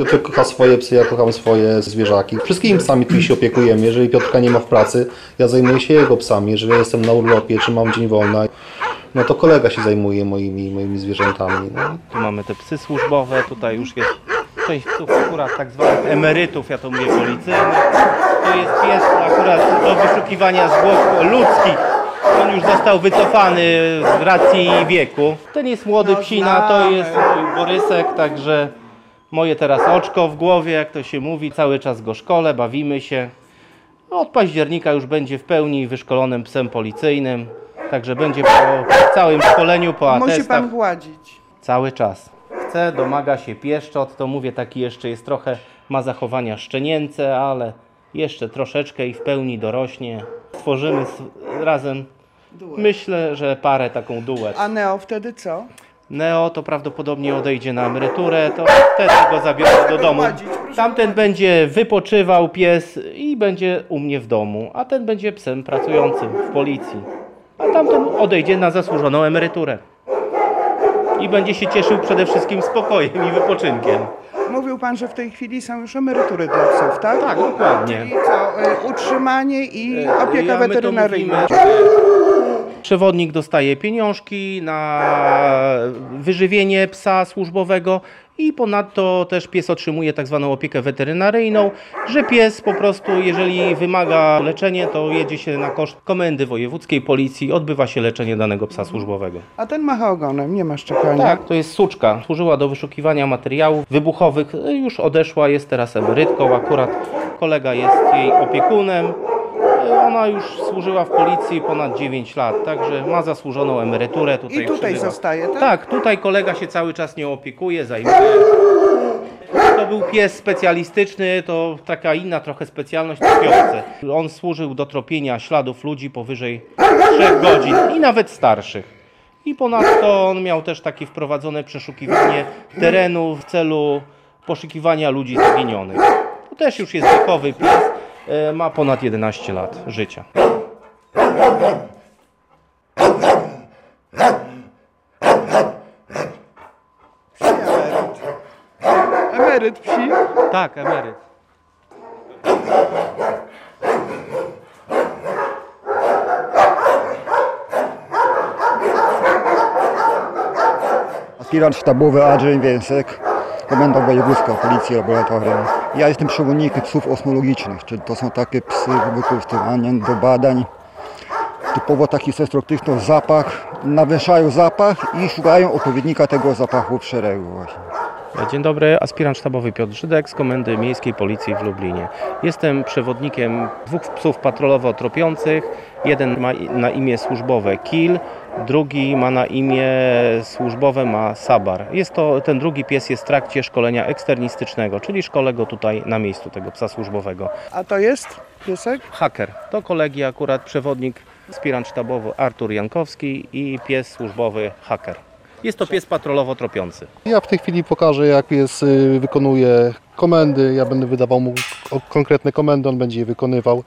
Piotr kocha swoje psy, ja kocham swoje zwierzaki. Wszystkimi psami tu się opiekujemy. Jeżeli Piotrka nie ma w pracy, ja zajmuję się jego psami. Jeżeli ja jestem na urlopie, czy mam dzień wolny, no to kolega się zajmuje moimi, moimi zwierzętami. No. Tu mamy te psy służbowe, tutaj już jest część psów akurat tak zwanych emerytów, ja to mówię policyjnych. To jest pies akurat do wyszukiwania zwłok ludzkich. On już został wycofany z racji wieku. Ten jest młody psina, to jest mój Borysek, także moje teraz oczko w głowie, jak to się mówi. Cały czas go szkole, bawimy się. Od października już będzie w pełni wyszkolonym psem policyjnym. Także będzie po całym szkoleniu, po atestach. Musi pan gładzić. Cały czas. Chce, domaga się pieszczot, to mówię, taki jeszcze jest trochę, ma zachowania szczenięce, ale jeszcze troszeczkę i w pełni dorośnie. Tworzymy razem, myślę, że parę taką duet. A Neo wtedy co? Neo to prawdopodobnie odejdzie na emeryturę, to wtedy go zabiorę do domu. Tamten będzie wypoczywał pies i będzie u mnie w domu, a ten będzie psem pracującym w policji. A tamten odejdzie na zasłużoną emeryturę. I będzie się cieszył przede wszystkim spokojem i wypoczynkiem. Mówił pan, że w tej chwili są już emerytury dla psów, tak? Tak, dokładnie. I co? y, Utrzymanie i opieka Ja- my to weterynaryjna. mówimy, Przewodnik dostaje pieniążki na wyżywienie psa służbowego i ponadto też pies otrzymuje tak zwaną opiekę weterynaryjną, że pies po prostu, jeżeli wymaga leczenia, to jedzie się na koszt komendy wojewódzkiej policji, odbywa się leczenie danego psa służbowego. A ten macha ogonem, nie ma szczekania. Tak, to jest suczka. Służyła do wyszukiwania materiałów wybuchowych. Już odeszła, jest teraz emerytką. Akurat kolega jest jej opiekunem. Ona już służyła w policji ponad 9 lat, także ma zasłużoną emeryturę. Tutaj I tutaj zostaje, tak? Tak, tutaj kolega się cały czas nie opiekuje, zajmuje. To był pies specjalistyczny, to taka inna trochę specjalność tropiące. On służył do tropienia śladów ludzi powyżej 3 godzin i nawet starszych. I ponadto on miał też takie wprowadzone przeszukiwanie terenu w celu poszukiwania ludzi zaginionych. To też już jest wiekowy pies, ma ponad 11 lat życia. Emeryt. Psi. Tak, emeryt. Aspirant sztabowy Andrzej Więsek, Komenda Wojewódzka Policji Laboratoryjnej. Ja jestem przewodnikiem psów osmologicznych, czyli to są takie psy wykorzystywane do badań. Typowo taki destruktywny zapach, nawieszają zapach i szukają odpowiednika tego zapachu w szeregu właśnie. Dzień dobry, aspirant sztabowy Piotr Żydek z Komendy Miejskiej Policji w Lublinie. Jestem przewodnikiem dwóch psów patrolowo-tropiących. Jeden ma na imię służbowe Kill, drugi ma na imię służbowe ma Sabar. Jest to, ten drugi pies jest w trakcie szkolenia eksternistycznego, czyli szkole go tutaj na miejscu tego psa służbowego. A to jest piesek? Haker to kolegi akurat przewodnik, aspirant sztabowy Artur Jankowski i pies służbowy Haker. Jest to pies patrolowo-tropiący. Ja w tej chwili pokażę, jak pies y, wykonuje komendy. Ja będę wydawał mu ko- konkretne komendy, on będzie je wykonywał.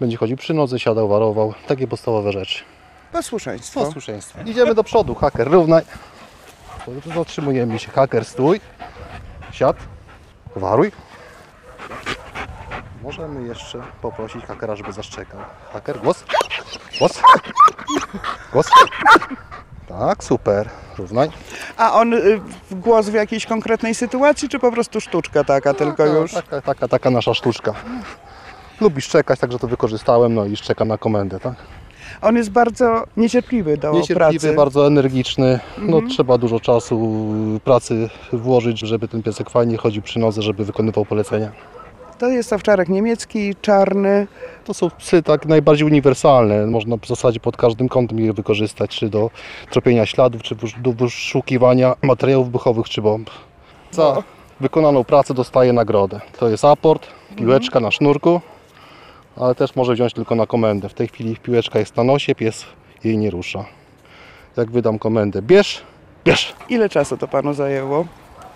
Będzie chodził przy nodze, siadał, warował. Takie podstawowe rzeczy. Posłuszeństwo. Posłuszeństwo. Idziemy do przodu. Haker, równaj. Zatrzymujemy się. Haker, stój. Siad. Waruj. Możemy jeszcze poprosić hakera, żeby zaszczekał. Haker, głos. Głos. Głos. Tak, super. Równaj. A on y, głos w jakiejś konkretnej sytuacji, czy po prostu sztuczka taka tylko już? Taka, taka, taka nasza sztuczka. Lubisz czekać, także to wykorzystałem, no i czeka na komendę, tak? On jest bardzo niecierpliwy do Niecierpliwy, pracy. bardzo energiczny. No, trzeba dużo czasu pracy włożyć, żeby ten piesek fajnie chodził przy nodze, żeby wykonywał polecenia. To jest owczarek niemiecki, czarny. To są psy tak najbardziej uniwersalne. Można w zasadzie pod każdym kątem je wykorzystać, czy do tropienia śladów, czy do wyszukiwania materiałów wybuchowych, czy bomb. Za wykonaną pracę dostaje nagrodę. To jest aport, piłeczka na sznurku, ale też może wziąć tylko na komendę. W tej chwili piłeczka jest na nosie, pies jej nie rusza. Jak wydam komendę, bierz, bierz. Ile czasu to panu zajęło?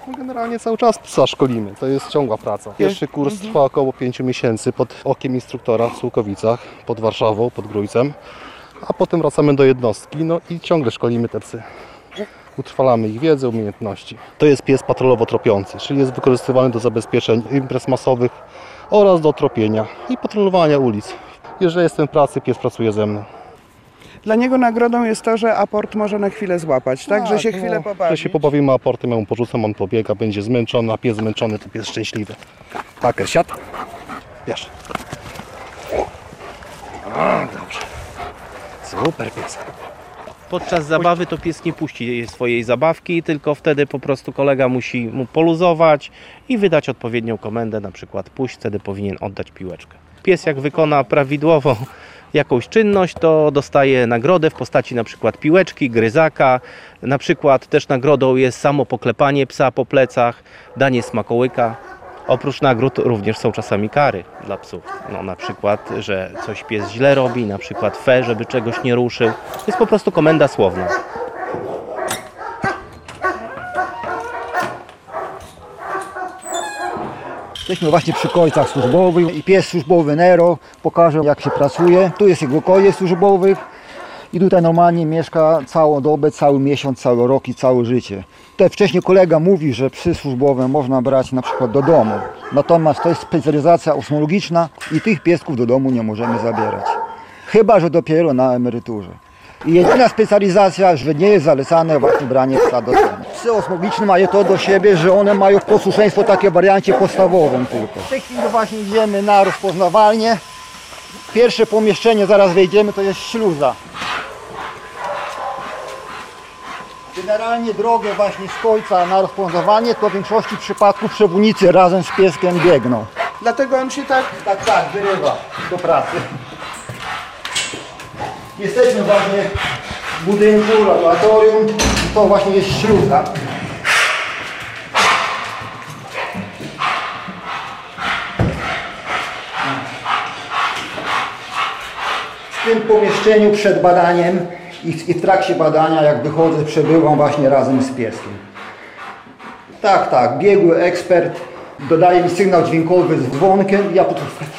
No Generalnie cały czas psa szkolimy, to jest ciągła praca. Pierwszy kurs trwa około 5 miesięcy pod okiem instruktora w Słukowicach, pod Warszawą, pod Grójcem, a potem wracamy do jednostki no i ciągle szkolimy te psy. Utrwalamy ich wiedzę, umiejętności. To jest pies patrolowo-tropiący, czyli jest wykorzystywany do zabezpieczeń imprez masowych oraz do tropienia i patrolowania ulic. Jeżeli jestem w pracy, pies pracuje ze mną. Dla niego nagrodą jest to, że aport może na chwilę złapać, tak? że się chwilę no, pobawi. Że się pobawimy aportem, ja mu porzucam, on pobiega, będzie zmęczony, a pies zmęczony to pies szczęśliwy. Taker, siad. Bierz. A, dobrze. Super pies. Podczas zabawy to pies nie puści swojej zabawki, tylko wtedy po prostu kolega musi mu poluzować i wydać odpowiednią komendę, na przykład puść, wtedy powinien oddać piłeczkę. Pies jak wykona prawidłowo jakąś czynność, to dostaje nagrodę w postaci na przykład piłeczki, gryzaka. Na przykład też nagrodą jest samo poklepanie psa po plecach, danie smakołyka. Oprócz nagród również są czasami kary dla psów. No, na przykład, że coś pies źle robi, na przykład fe, żeby czegoś nie ruszył. Jest po prostu komenda słowna. Jesteśmy właśnie przy kojcach służbowych i pies służbowy Nero pokaże jak się pracuje. Tu jest jego koje służbowych i tutaj normalnie mieszka całą dobę, cały miesiąc, cały rok i całe życie. Tutaj wcześniej kolega mówi, że psy służbowe można brać na przykład do domu. Natomiast to jest specjalizacja osmologiczna i tych piesków do domu nie możemy zabierać. Chyba, że dopiero na emeryturze. I jedyna specjalizacja, że nie jest zalecane właśnie branie psa do domu. Psy osmogiczne mają to do siebie, że one mają posłuszeństwo takie w wariancie podstawowym tylko. W tej chwili właśnie idziemy na rozpoznawalnię. Pierwsze pomieszczenie, zaraz wejdziemy, to jest śluza. Generalnie drogę właśnie z końca na rozpoznawanie to w większości przypadków przewodnicy razem z pieskiem biegną. Dlatego on się tak Tak, tak, wyrywa do pracy. Jesteśmy właśnie w budynku, laboratorium. To właśnie jest śluza. Tym pomieszczeniu przed badaniem i w, i w trakcie badania, jak wychodzę, przebywam właśnie razem z pieskiem. Tak, tak, biegły ekspert dodaje mi sygnał dźwiękowy z dzwonkiem i ja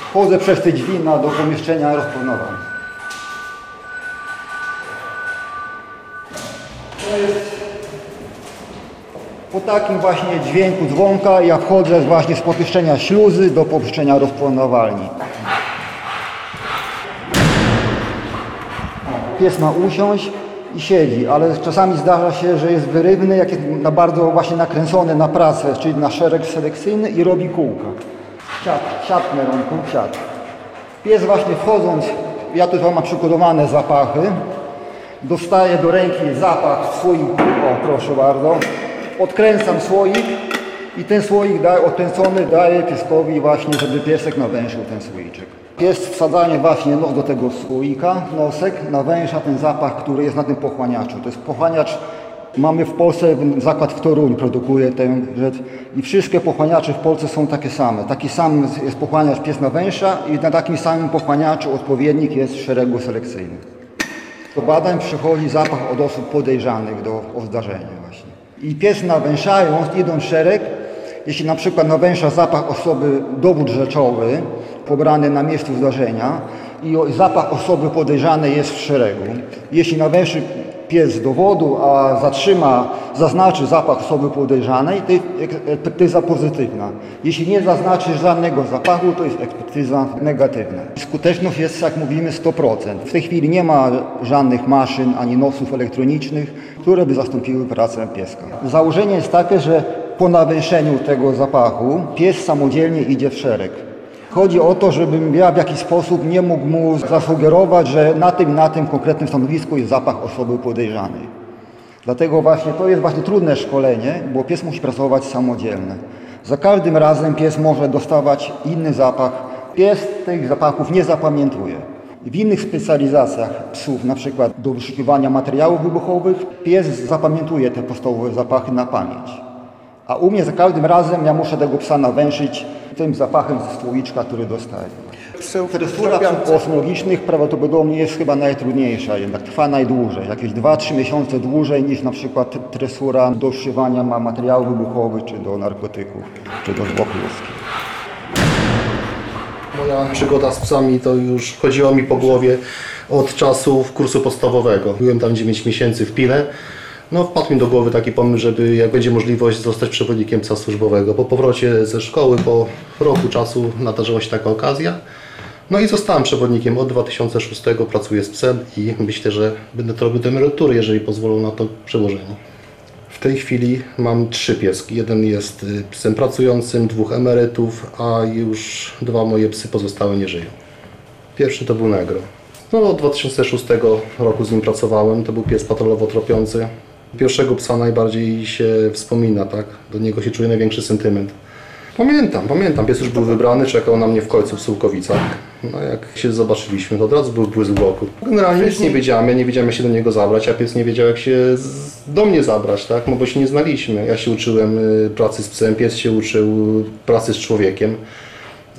wchodzę przez te drzwi na, do pomieszczenia rozpoznawania. To jest po takim właśnie dźwięku dzwonka ja wchodzę właśnie z pomieszczenia śluzy do pomieszczenia rozpoznawalni. Pies ma usiąść i siedzi, ale czasami zdarza się, że jest wyrywny, jak jest na bardzo właśnie nakręcony na pracę, czyli na szereg selekcyjny i robi kółka. Siad, siad Meronku, siad. Pies właśnie wchodząc, ja tutaj mam przygotowane zapachy, dostaje do ręki zapach słoiku, o proszę bardzo, odkręcam słoik i ten słoik daje, odkręcony daje pieskowi właśnie, żeby piesek nawęszył ten słoiczek. Pies wsadzanie właśnie nos do tego słoika, nosek, nawęsza ten zapach, który jest na tym pochłaniaczu. To jest pochłaniacz, mamy w Polsce zakład w Toruniu produkuje tę rzecz i wszystkie pochłaniacze w Polsce są takie same. Taki sam jest pochłaniacz pies nawęsza i na takim samym pochłaniaczu odpowiednik jest szeregu selekcyjnym. Do badań przychodzi zapach od osób podejrzanych do o zdarzenie właśnie. I pies nawęszając, idąc szereg, jeśli na przykład nawęsza zapach osoby dowód rzeczowy pobrany na miejscu zdarzenia i zapach osoby podejrzanej jest w szeregu. Jeśli nawęszy pies dowodu, a zatrzyma, zaznaczy zapach osoby podejrzanej, to jest ekspertyza pozytywna. Jeśli nie zaznaczy żadnego zapachu, to jest ekspertyza negatywna. Skuteczność jest, jak mówimy, 100%. W tej chwili nie ma żadnych maszyn ani nosów elektronicznych, które by zastąpiły pracę pieska. Założenie jest takie, że po nawęszeniu tego zapachu pies samodzielnie idzie w szereg. Chodzi o to, żebym ja w jakiś sposób nie mógł mu zasugerować, że na tym, na tym konkretnym stanowisku jest zapach osoby podejrzanej. Dlatego właśnie to jest właśnie trudne szkolenie, bo pies musi pracować samodzielnie. Za każdym razem pies może dostawać inny zapach. Pies tych zapachów nie zapamiętuje. W innych specjalizacjach psów, na przykład do wyszukiwania materiałów wybuchowych, pies zapamiętuje te podstawowe zapachy na pamięć. A u mnie za każdym razem ja muszę tego psa nawęszyć tym zapachem ze słoiczka, który dostaje. psów Tresura tropiących. psów kosmologicznych prawdopodobnie jest chyba najtrudniejsza, jednak trwa najdłużej, jakieś 2-3 miesiące dłużej niż na przykład tresura do wszywania ma materiałów wybuchowych, czy do narkotyków, czy do zwłok. Moja przygoda z psami to już chodziło mi po głowie od czasów kursu podstawowego. Byłem tam 9 miesięcy w Pile. No wpadł mi do głowy taki pomysł, żeby jak będzie możliwość zostać przewodnikiem psa służbowego. Po powrocie ze szkoły, po roku czasu nadarzyła się taka okazja. No i zostałem przewodnikiem od 2006, pracuję z psem i myślę, że będę to robił do emerytury, jeżeli pozwolą na to przełożenie. W tej chwili mam trzy pieski. Jeden jest y, psem pracującym, dwóch emerytów, a już dwa moje psy pozostałe nie żyją. Pierwszy to był Negro. No, od 2006 roku z nim pracowałem. To był pies patrolowo tropiący. Pierwszego psa najbardziej się wspomina, tak? Do niego się czuje największy sentyment. Pamiętam, pamiętam. Pies już był wybrany, czekał na mnie w końcu w Sułkowicach. No jak się zobaczyliśmy, to od razu był błysk w oku. Generalnie nic nie wiedziałem, ja nie wiedziałem jak się do niego zabrać, a pies nie wiedział jak się z... do mnie zabrać, tak? No bo się nie znaliśmy. Ja się uczyłem y, pracy z psem, pies się uczył pracy z człowiekiem.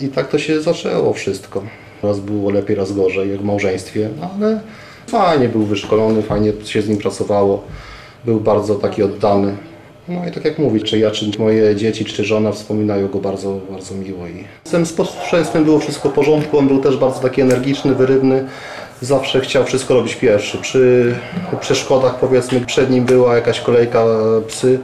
I tak to się zaczęło wszystko. Raz było lepiej, raz gorzej, jak w małżeństwie, no ale fajnie był wyszkolony, fajnie się z nim pracowało. Był bardzo taki oddany. No i tak jak mówić, czy ja, czy moje dzieci, czy żona wspominają go bardzo, bardzo miło. I z tym posłuszeństwem było wszystko w porządku, on był też bardzo taki energiczny, wyrywny. Zawsze chciał wszystko robić pierwszy. Przy przeszkodach, powiedzmy, przed nim była jakaś kolejka psy,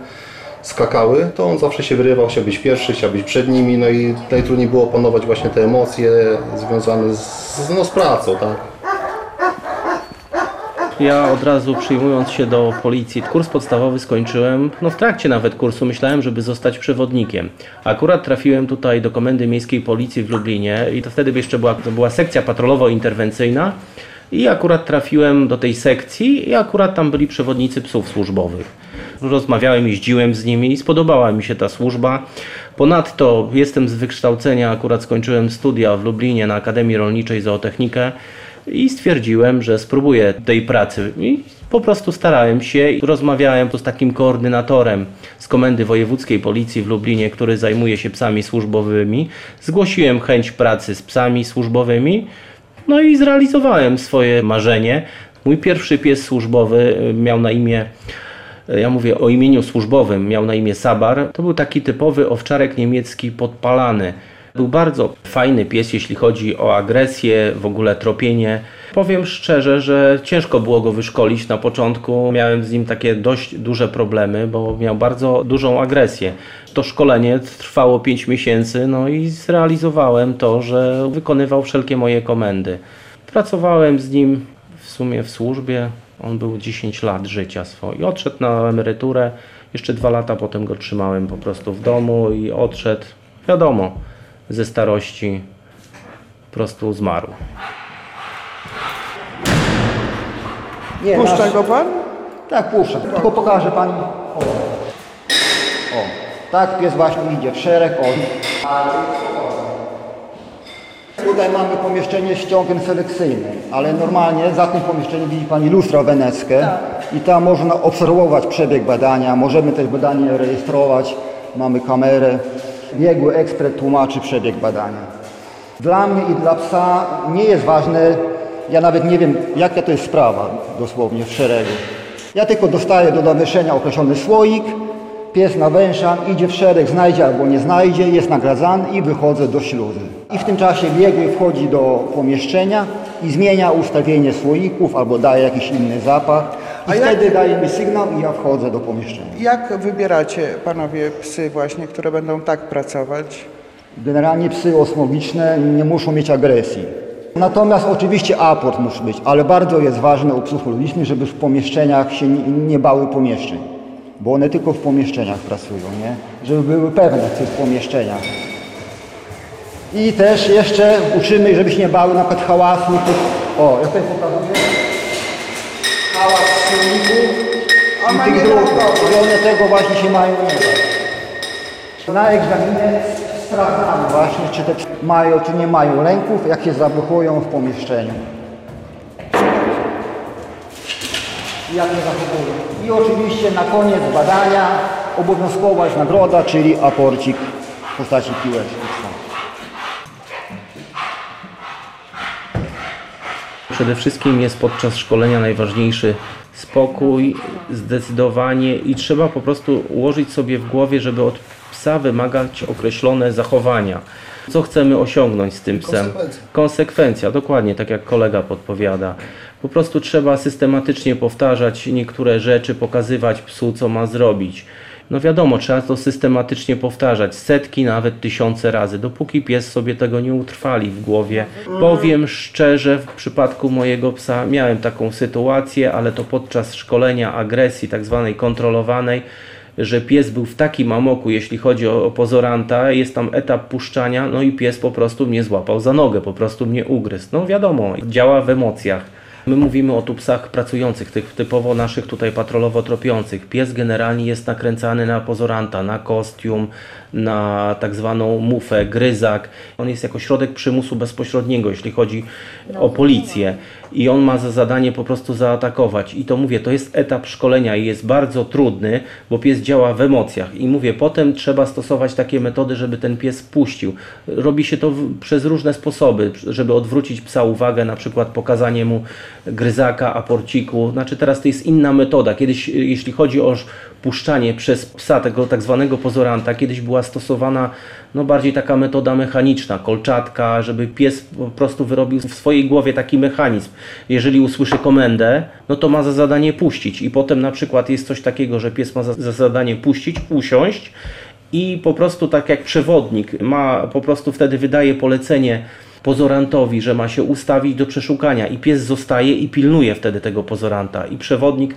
skakały, to on zawsze się wyrywał, chciał być pierwszy, chciał być przed nimi, no i najtrudniej było opanować właśnie te emocje związane z, no, z pracą, tak. Ja od razu przyjmując się do policji, kurs podstawowy skończyłem, no w trakcie nawet kursu myślałem, żeby zostać przewodnikiem. Akurat trafiłem tutaj do Komendy Miejskiej Policji w Lublinie i to wtedy jeszcze była, była sekcja patrolowo-interwencyjna i akurat trafiłem do tej sekcji i akurat tam byli przewodnicy psów służbowych. Rozmawiałem, jeździłem z nimi i spodobała mi się ta służba. Ponadto jestem z wykształcenia, akurat skończyłem studia w Lublinie na Akademii Rolniczej Zootechnikę i stwierdziłem, że spróbuję tej pracy. I po prostu starałem się i rozmawiałem tu z takim koordynatorem z Komendy Wojewódzkiej Policji w Lublinie, który zajmuje się psami służbowymi. Zgłosiłem chęć pracy z psami służbowymi, no i zrealizowałem swoje marzenie. Mój pierwszy pies służbowy y, miał na imię ja mówię o imieniu służbowym, miał na imię Sabar. To był taki typowy owczarek niemiecki podpalany. Był bardzo fajny pies, jeśli chodzi o agresję, w ogóle tropienie. Powiem szczerze, że ciężko było go wyszkolić na początku. Miałem z nim takie dość duże problemy, bo miał bardzo dużą agresję. To szkolenie trwało 5 miesięcy, no i zrealizowałem to, że wykonywał wszelkie moje komendy. Pracowałem z nim w sumie w służbie. On był 10 lat życia swoje. Odszedł na emeryturę. Jeszcze dwa lata potem go trzymałem po prostu w domu i odszedł. Wiadomo, ze starości po prostu zmarł. Nie, Puszcza nasz- go pan? Tak, puszczę. Tylko pokażę pani. O. o. Tak, pies właśnie idzie w szereg. O. Tutaj mamy pomieszczenie z ściągiem selekcyjnym, ale normalnie za tym pomieszczeniem widzi Pani lustro weneckie i tam można obserwować przebieg badania, możemy też badanie rejestrować, mamy kamerę. Biegły ekspert tłumaczy przebieg badania. Dla mnie i dla psa nie jest ważne, ja nawet nie wiem jaka to jest sprawa dosłownie w szeregu. Ja tylko dostaję do zawieszenia określony słoik, pies nawęszam, idzie w szereg, znajdzie albo nie znajdzie, jest nagradzany i wychodzę do śluzy. I w tym czasie biegły wchodzi do pomieszczenia i zmienia ustawienie słoików albo daje jakiś inny zapach. I A jak- wtedy daje mi sygnał i ja wchodzę do pomieszczenia. Jak wybieracie panowie psy właśnie, które będą tak pracować? Generalnie psy osmowiczne nie muszą mieć agresji. Natomiast oczywiście aport musi być, ale bardzo jest ważne u psów logicznych, żeby w pomieszczeniach się nie, nie bały pomieszczeń. Bo one tylko w pomieszczeniach pracują, nie? Żeby były pewne w tych pomieszczeniach. I też jeszcze uczymy, żeby się nie bały na przykład hałasu. O, ja tutaj pokazuję. Hałas silników i tych reagować. I one tego właśnie się mają nie bać. Na egzaminie sprawdzamy właśnie, czy te mają, czy nie mają lęków, jak się zablokują w pomieszczeniu. I Jak się zachowują. I oczywiście na koniec badania obowiązkowa jest nagroda, czyli aporcik w postaci piłeczki. Przede wszystkim jest podczas szkolenia najważniejszy spokój, zdecydowanie i trzeba po prostu ułożyć sobie w głowie, żeby od psa wymagać określone zachowania. Co chcemy osiągnąć z tym psem? Konsekwencje. Konsekwencja, dokładnie, tak jak kolega podpowiada. Po prostu trzeba systematycznie powtarzać niektóre rzeczy, pokazywać psu, co ma zrobić. No wiadomo, trzeba to systematycznie powtarzać, setki, nawet tysiące razy, dopóki pies sobie tego nie utrwali w głowie. Powiem szczerze, w przypadku mojego psa miałem taką sytuację, ale to podczas szkolenia agresji, tak zwanej kontrolowanej, że pies był w takim amoku, jeśli chodzi o, o pozoranta, jest tam etap puszczania, no i pies po prostu mnie złapał za nogę, po prostu mnie ugryzł. No wiadomo, działa w emocjach. My mówimy o tu psach pracujących, tych typowo naszych tutaj patrolowo tropiących. Pies generalnie jest nakręcany na pozoranta, na kostium, na tak zwaną mufę, gryzak. On jest jako środek przymusu bezpośredniego, jeśli chodzi o policję. I on ma za zadanie po prostu zaatakować. I to mówię, to jest etap szkolenia i jest bardzo trudny, bo pies działa w emocjach. I mówię, potem trzeba stosować takie metody, żeby ten pies puścił. Robi się to w, przez różne sposoby, żeby odwrócić psa uwagę, na przykład pokazanie mu gryzaka, aporciku. Znaczy teraz to jest inna metoda. Kiedyś, jeśli chodzi o puszczanie przez psa tego tak zwanego pozoranta, kiedyś była stosowana no bardziej taka metoda mechaniczna, kolczatka, żeby pies po prostu wyrobił w swojej głowie taki mechanizm. Jeżeli usłyszy komendę, no to ma za zadanie puścić i potem na przykład jest coś takiego, że pies ma za, za zadanie puścić, usiąść i po prostu tak jak przewodnik ma po prostu wtedy wydaje polecenie pozorantowi, że ma się ustawić do przeszukania i pies zostaje i pilnuje wtedy tego pozoranta i przewodnik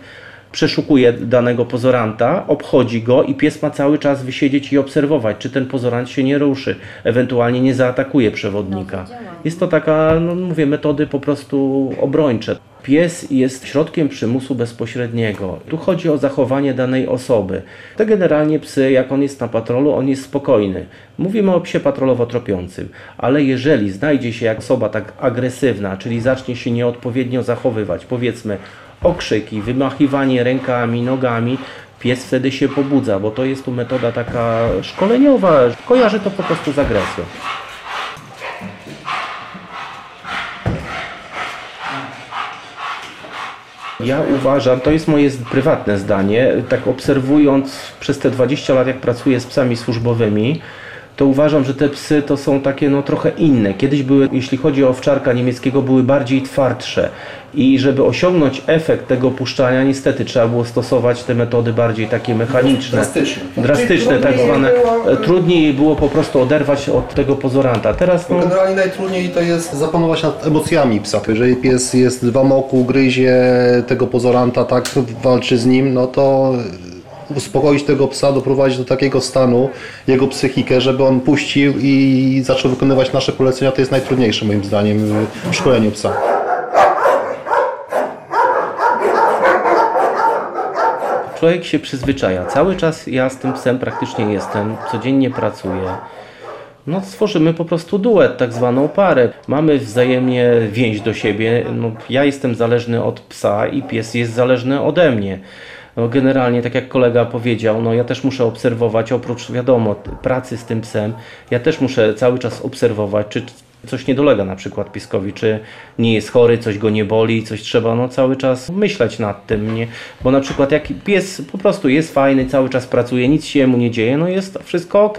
przeszukuje danego pozoranta, obchodzi go i pies ma cały czas wysiedzieć i obserwować, czy ten pozorant się nie ruszy, ewentualnie nie zaatakuje przewodnika. Jest to taka, no mówię, metody po prostu obrończe. Pies jest środkiem przymusu bezpośredniego. Tu chodzi o zachowanie danej osoby. Te generalnie psy, jak on jest na patrolu, on jest spokojny. Mówimy o psie patrolowo tropiącym, ale jeżeli znajdzie się jak osoba tak agresywna, czyli zacznie się nieodpowiednio zachowywać, powiedzmy okrzyki, wymachiwanie rękami, nogami, pies wtedy się pobudza, bo to jest tu metoda taka szkoleniowa, kojarzy to po prostu z agresją. Ja uważam, to jest moje prywatne zdanie, tak obserwując przez te 20 lat, jak pracuję z psami służbowymi, to uważam, że te psy to są takie no trochę inne. Kiedyś były, jeśli chodzi o owczarka niemieckiego, były bardziej twardsze i żeby osiągnąć efekt tego puszczania, niestety trzeba było stosować te metody bardziej takie mechaniczne. Drastyczne. Drastyczne, tak zwane. było, Trudniej było po prostu oderwać od tego pozoranta. Teraz no, Generalnie najtrudniej to jest zapanować nad emocjami psa. Jeżeli pies jest w amoku, gryzie tego pozoranta, tak walczy z nim, no to uspokoić tego psa, doprowadzić do takiego stanu, jego psychikę, żeby on puścił i zaczął wykonywać nasze polecenia, to jest najtrudniejsze moim zdaniem w szkoleniu psa. Człowiek się przyzwyczaja. Cały czas ja z tym psem praktycznie jestem, codziennie pracuję. No, stworzymy po prostu duet, tak zwaną parę. Mamy wzajemnie więź do siebie. No, ja jestem zależny od psa i pies jest zależny ode mnie. Generalnie, tak jak kolega powiedział, no, ja też muszę obserwować, oprócz wiadomo, pracy z tym psem, ja też muszę cały czas obserwować, czy coś nie dolega na przykład piskowi, czy nie jest chory, coś go nie boli, coś trzeba no cały czas myśleć nad tym, nie? Bo na przykład jak pies po prostu jest fajny, cały czas pracuje, nic się mu nie dzieje, no jest wszystko ok.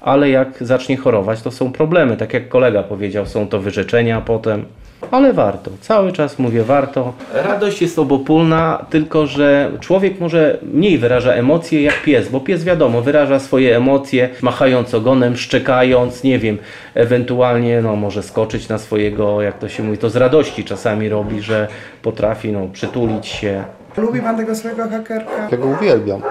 Ale jak zacznie chorować, to są problemy. Tak jak kolega powiedział, są to wyrzeczenia potem. Ale warto, cały czas mówię warto. Radość jest obopólna, tylko że człowiek może mniej wyraża emocje jak pies, bo pies wiadomo, wyraża swoje emocje, machając ogonem, szczekając, nie wiem, ewentualnie no, może skoczyć na swojego, jak to się mówi, to z radości czasami robi, że potrafi no, przytulić się. Lubi pan tego swojego hakerka? Ja go uwielbiam.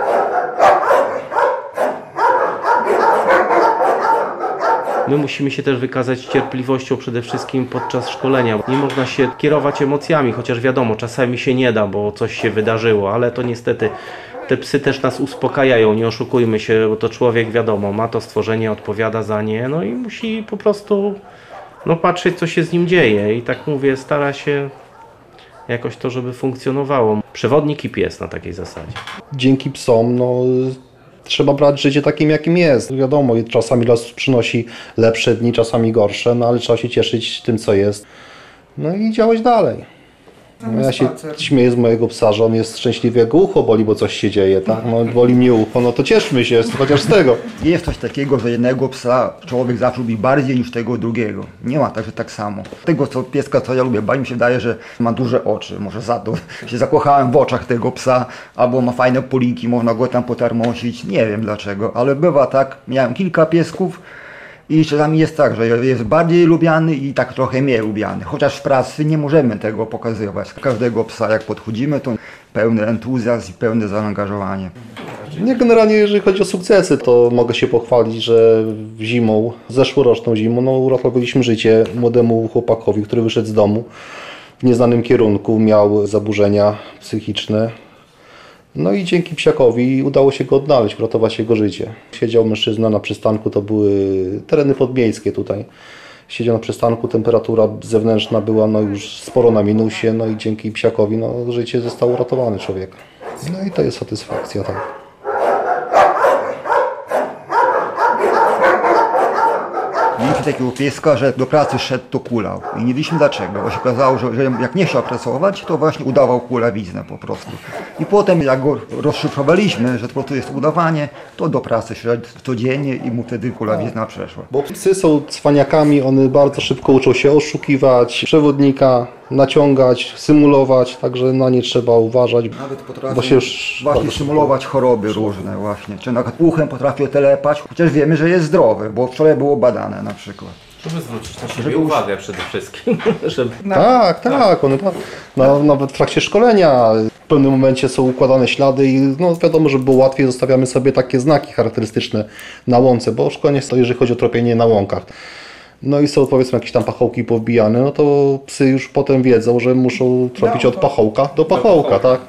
My musimy się też wykazać cierpliwością przede wszystkim podczas szkolenia. Nie można się kierować emocjami, chociaż wiadomo, czasami się nie da, bo coś się wydarzyło, ale to niestety te psy też nas uspokajają, nie oszukujmy się, bo to człowiek wiadomo, ma to stworzenie, odpowiada za nie, no i musi po prostu no, patrzeć, co się z nim dzieje. I tak mówię, stara się jakoś to, żeby funkcjonowało. Przewodnik i pies na takiej zasadzie. Dzięki psom, no trzeba brać życie takim, jakim jest. Wiadomo, czasami los przynosi lepsze dni, czasami gorsze, no ale trzeba się cieszyć tym, co jest. No i działać dalej. No ja się śmieję z mojego psa, że on jest szczęśliwy, jak go ucho boli, bo coś się dzieje, tak? No boli mnie ucho, no to cieszmy się, chociaż z tego. Jest coś takiego, że jednego psa człowiek zawsze lubi bardziej niż tego drugiego. Nie ma tak, że tak samo. Tego co pieska, co ja lubię, bo mi się wydaje, że ma duże oczy. Może za to się zakochałem w oczach tego psa, albo ma fajne poliki, można go tam potarmosić. Nie wiem dlaczego, ale bywa tak. Miałem kilka piesków i czasami jest tak, że jest bardziej lubiany i tak trochę mniej lubiany. Chociaż w pracy nie możemy tego pokazywać. Każdego psa jak podchodzimy, to pełny entuzjazm i pełne zaangażowanie. Nie, generalnie jeżeli chodzi o sukcesy, to mogę się pochwalić, że zimą, zeszłoroczną zimą, no uratowaliśmy życie młodemu chłopakowi, który wyszedł z domu w nieznanym kierunku, miał zaburzenia psychiczne. No i dzięki psiakowi udało się go odnaleźć, uratować jego życie. Siedział mężczyzna na przystanku, to były tereny podmiejskie tutaj. Siedział na przystanku, temperatura zewnętrzna była no już sporo na minusie, no i dzięki psiakowi no, życie zostało uratowane człowieka. No i to jest satysfakcja, tak. Mieliśmy takiego pieska, że do pracy szedł, to kulał. I nie wiedzieliśmy dlaczego, bo się okazało, że, że jak nie chciał pracować, to właśnie udawał kulawiznę po prostu. I potem jak go rozszyfrowaliśmy, że po prostu jest udawanie, to do pracy szedł codziennie i mu wtedy kulawizna przeszła. Bo psy są cwaniakami, one bardzo szybko uczą się oszukiwać przewodnika, naciągać, symulować, także na nie trzeba uważać. Nawet potrafią Bo się już właśnie bardzo symulować choroby różne właśnie. Czy na przykład uchem potrafią telepać, chociaż wiemy, że jest zdrowy, bo wczoraj było badane na przykład. Żeby zwrócić na siebie uwagę przede wszystkim. żeby... Tak, tak, one tak. No, nawet w trakcie szkolenia w pewnym momencie są układane ślady i no, wiadomo, żeby było łatwiej, zostawiamy sobie takie znaki charakterystyczne na łące, bo szkolenie jest to, jeżeli chodzi o tropienie na łąkach. No i są powiedzmy jakieś tam pachołki powbijane, no to psy już potem wiedzą, że muszą tropić od pachołka do pachołka, tak?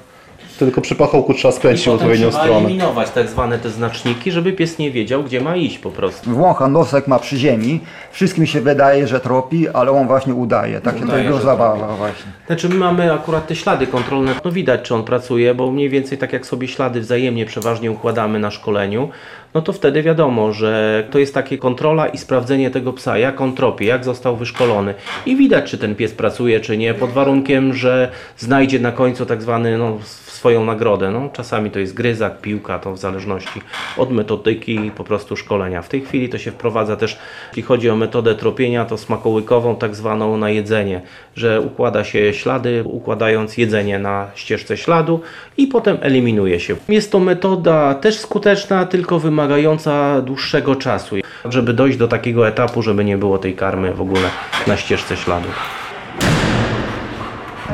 Tylko przy pachołku trzeba skręcić w odpowiednią trzeba stronę. eliminować tak zwane te znaczniki, żeby pies nie wiedział, gdzie ma iść po prostu. Wącha nosek ma przy ziemi, wszystkim się wydaje, że tropi, ale on właśnie udaje. Tak się to Udaje, jego że zabawa właśnie. Znaczy my mamy akurat te ślady kontrolne, no widać czy on pracuje, bo mniej więcej tak jak sobie ślady wzajemnie przeważnie układamy na szkoleniu, no to wtedy wiadomo, że to jest takie kontrola i sprawdzenie tego psa, jak on tropie, jak został wyszkolony. I widać czy ten pies pracuje czy nie, pod warunkiem, że znajdzie na końcu tak zwany no, swoją nagrodę. No, czasami to jest gryzak, piłka, to w zależności od metodyki i po prostu szkolenia. W tej chwili to się wprowadza też, jeśli chodzi o metodę tropienia, to smakołykową, tak zwaną na jedzenie, że układa się ślady, układając jedzenie na ścieżce śladu i potem eliminuje się. Jest to metoda też skuteczna, tylko wymagająca dłuższego czasu, żeby dojść do takiego etapu, żeby nie było tej karmy w ogóle na ścieżce śladu.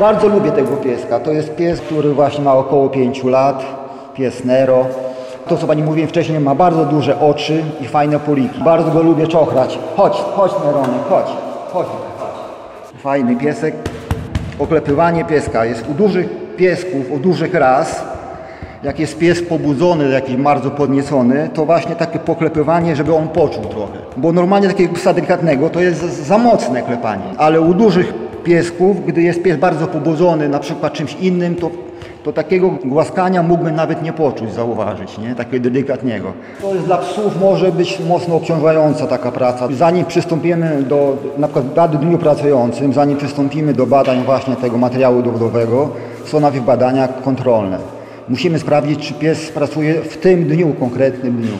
Bardzo lubię tego pieska. To jest pies, który właśnie ma około 5 lat. Pies Nero. To, co Pani mówiłem wcześniej, ma bardzo duże oczy i fajne poliki. Bardzo go lubię czochrać. Chodź, chodź Neronek, chodź. Chodź. Fajny piesek. Oklepywanie pieska jest u dużych piesków, u dużych ras. Jak jest pies pobudzony, jakiś bardzo podniecony, to właśnie takie poklepywanie, żeby on poczuł trochę. Bo normalnie takiego psa delikatnego to jest za mocne klepanie. Ale u dużych piesków, gdy jest pies bardzo pobudzony, na przykład czymś innym, to, to takiego głaskania mógłby nawet nie poczuć, zauważyć, nie? Takiego delikatnego. To jest dla psów może być mocno obciążająca taka praca. Zanim przystąpimy do, na przykład w dniu pracującym, zanim przystąpimy do badań właśnie tego materiału dowodowego, są najpierw badania kontrolne. Musimy sprawdzić, czy pies pracuje w tym dniu, konkretnym dniu.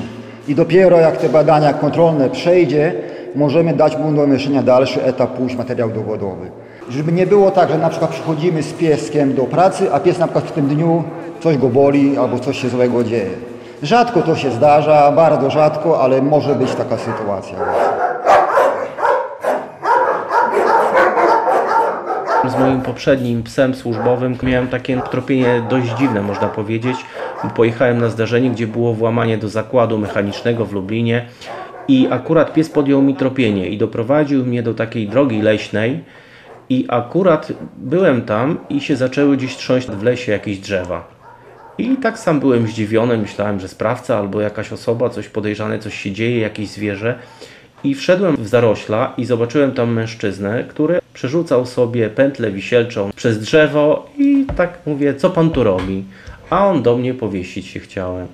I dopiero jak te badania kontrolne przejdzie, możemy dać mu do myślenia dalszy etap, pójść materiał dowodowy. Żeby nie było tak, że na przykład przychodzimy z pieskiem do pracy, a pies na przykład w tym dniu coś go boli albo coś się złego dzieje. Rzadko to się zdarza, bardzo rzadko, ale może być taka sytuacja. Z moim poprzednim psem służbowym miałem takie tropienie dość dziwne, można powiedzieć. Pojechałem na zdarzenie, gdzie było włamanie do zakładu mechanicznego w Lublinie i akurat pies podjął mi tropienie i doprowadził mnie do takiej drogi leśnej i akurat byłem tam i się zaczęły gdzieś trząść w lesie jakieś drzewa. I tak sam byłem zdziwiony, myślałem, że sprawca albo jakaś osoba, coś podejrzane, coś się dzieje, jakieś zwierzę. I wszedłem w zarośla i zobaczyłem tam mężczyznę, który przerzucał sobie pętlę wisielczą przez drzewo i tak mówię, co pan tu robi? A on do mnie powiesić się chciałem.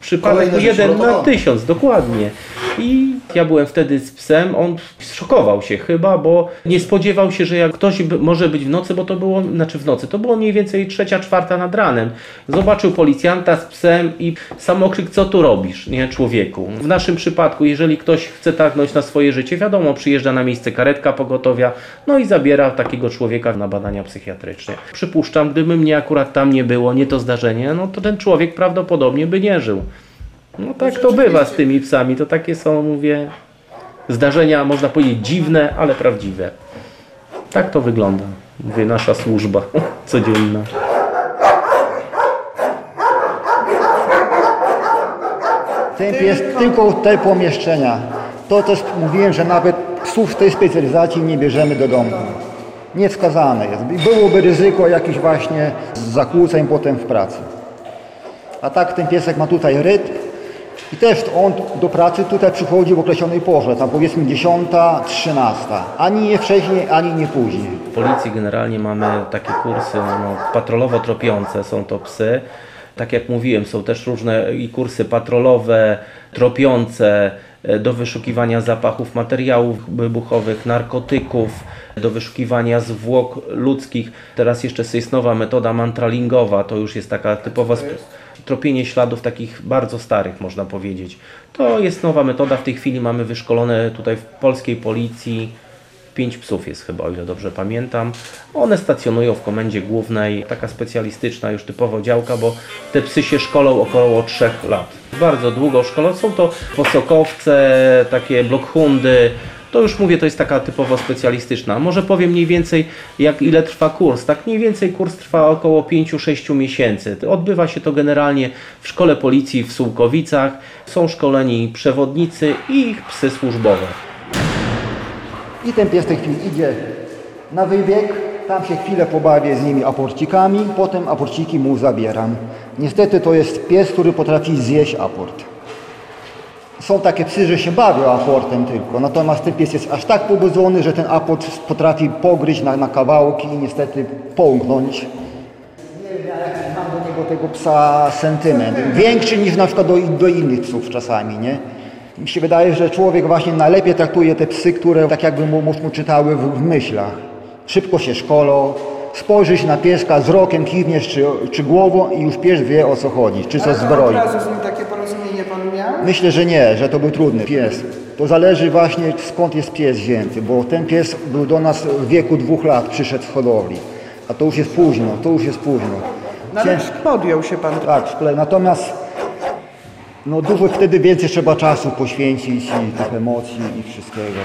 Przypadek jeden na tysiąc, dokładnie. I ja byłem wtedy z psem, on szokował się chyba, bo nie spodziewał się, że jak ktoś może być w nocy, bo to było, znaczy w nocy, to było mniej więcej trzecia, czwarta nad ranem. Zobaczył policjanta z psem i samokrzyk, co tu robisz, nie człowieku. W naszym przypadku, jeżeli ktoś chce targnąć na swoje życie, wiadomo, przyjeżdża na miejsce karetka pogotowia, no i zabiera takiego człowieka na badania psychiatryczne. Przypuszczam, gdyby mnie akurat tam nie było, nie to zdarzenie, no to ten człowiek prawdopodobnie by nie żył. No tak to bywa z tymi psami. To takie są, mówię, zdarzenia, można powiedzieć, dziwne, ale prawdziwe. Tak to wygląda. Mówię, nasza służba codzienna. Ten pies tylko te pomieszczenia. To też mówiłem, że nawet psów z tej specjalizacji nie bierzemy do domu. Niewskazane jest. Byłoby ryzyko jakichś właśnie zakłóceń potem w pracy. A tak ten piesek ma tutaj rytm i też on do pracy tutaj przychodzi w określonej porze, tam powiedzmy 10, 13. Ani nie wcześniej, ani nie później. W policji generalnie mamy takie kursy no, patrolowo-tropiące, są to psy. Tak jak mówiłem, są też różne i kursy patrolowe, tropiące, e, do wyszukiwania zapachów materiałów wybuchowych, narkotyków, do wyszukiwania zwłok ludzkich. Teraz jeszcze jest nowa metoda mantralingowa, to już jest taka typowa tropienie śladów takich bardzo starych, można powiedzieć. To jest nowa metoda, w tej chwili mamy wyszkolone tutaj w polskiej policji Pięć psów jest chyba, o ile dobrze pamiętam. One stacjonują w komendzie głównej, taka specjalistyczna już typowo działka, bo te psy się szkolą około 3 lat. Bardzo długo szkolą. Są to posokowce, takie blockhundy. To już mówię, to jest taka typowo specjalistyczna. Może powiem mniej więcej, jak ile trwa kurs. Tak mniej więcej kurs trwa około 5-6 miesięcy. Odbywa się to generalnie w szkole policji w Sułkowicach. Są szkoleni przewodnicy i ich psy służbowe. I ten pies w tej chwili idzie na wybieg, tam się chwilę pobawię z nimi aporcikami, potem aporciki mu zabieram. Niestety to jest pies, który potrafi zjeść aport. Są takie psy, że się bawią aportem tylko, natomiast ten pies jest aż tak pobudzony, że ten aport potrafi pogryźć na, na kawałki i niestety połknąć. Nie wiem, jaki mam do niego tego psa sentyment. Większy niż na przykład do, do innych psów czasami, nie? Mi się wydaje, że człowiek właśnie najlepiej traktuje te psy, które tak jakby mu, mu mu czytały w, w myślach. Szybko się szkolą, spojrzysz na pieska wzrokiem, kiwniesz czy, czy głową i już pies wie o co chodzi, czy co zbroi. Myślę, że nie, że to był trudny pies. To zależy właśnie skąd jest pies wzięty, bo ten pies był do nas w wieku dwóch lat, przyszedł z hodowli. A to już jest późno, to już jest późno. No ale Ciężko. podjął się pan. Tak. Natomiast no dużo wtedy więcej trzeba czasu poświęcić i tych emocji i wszystkiego.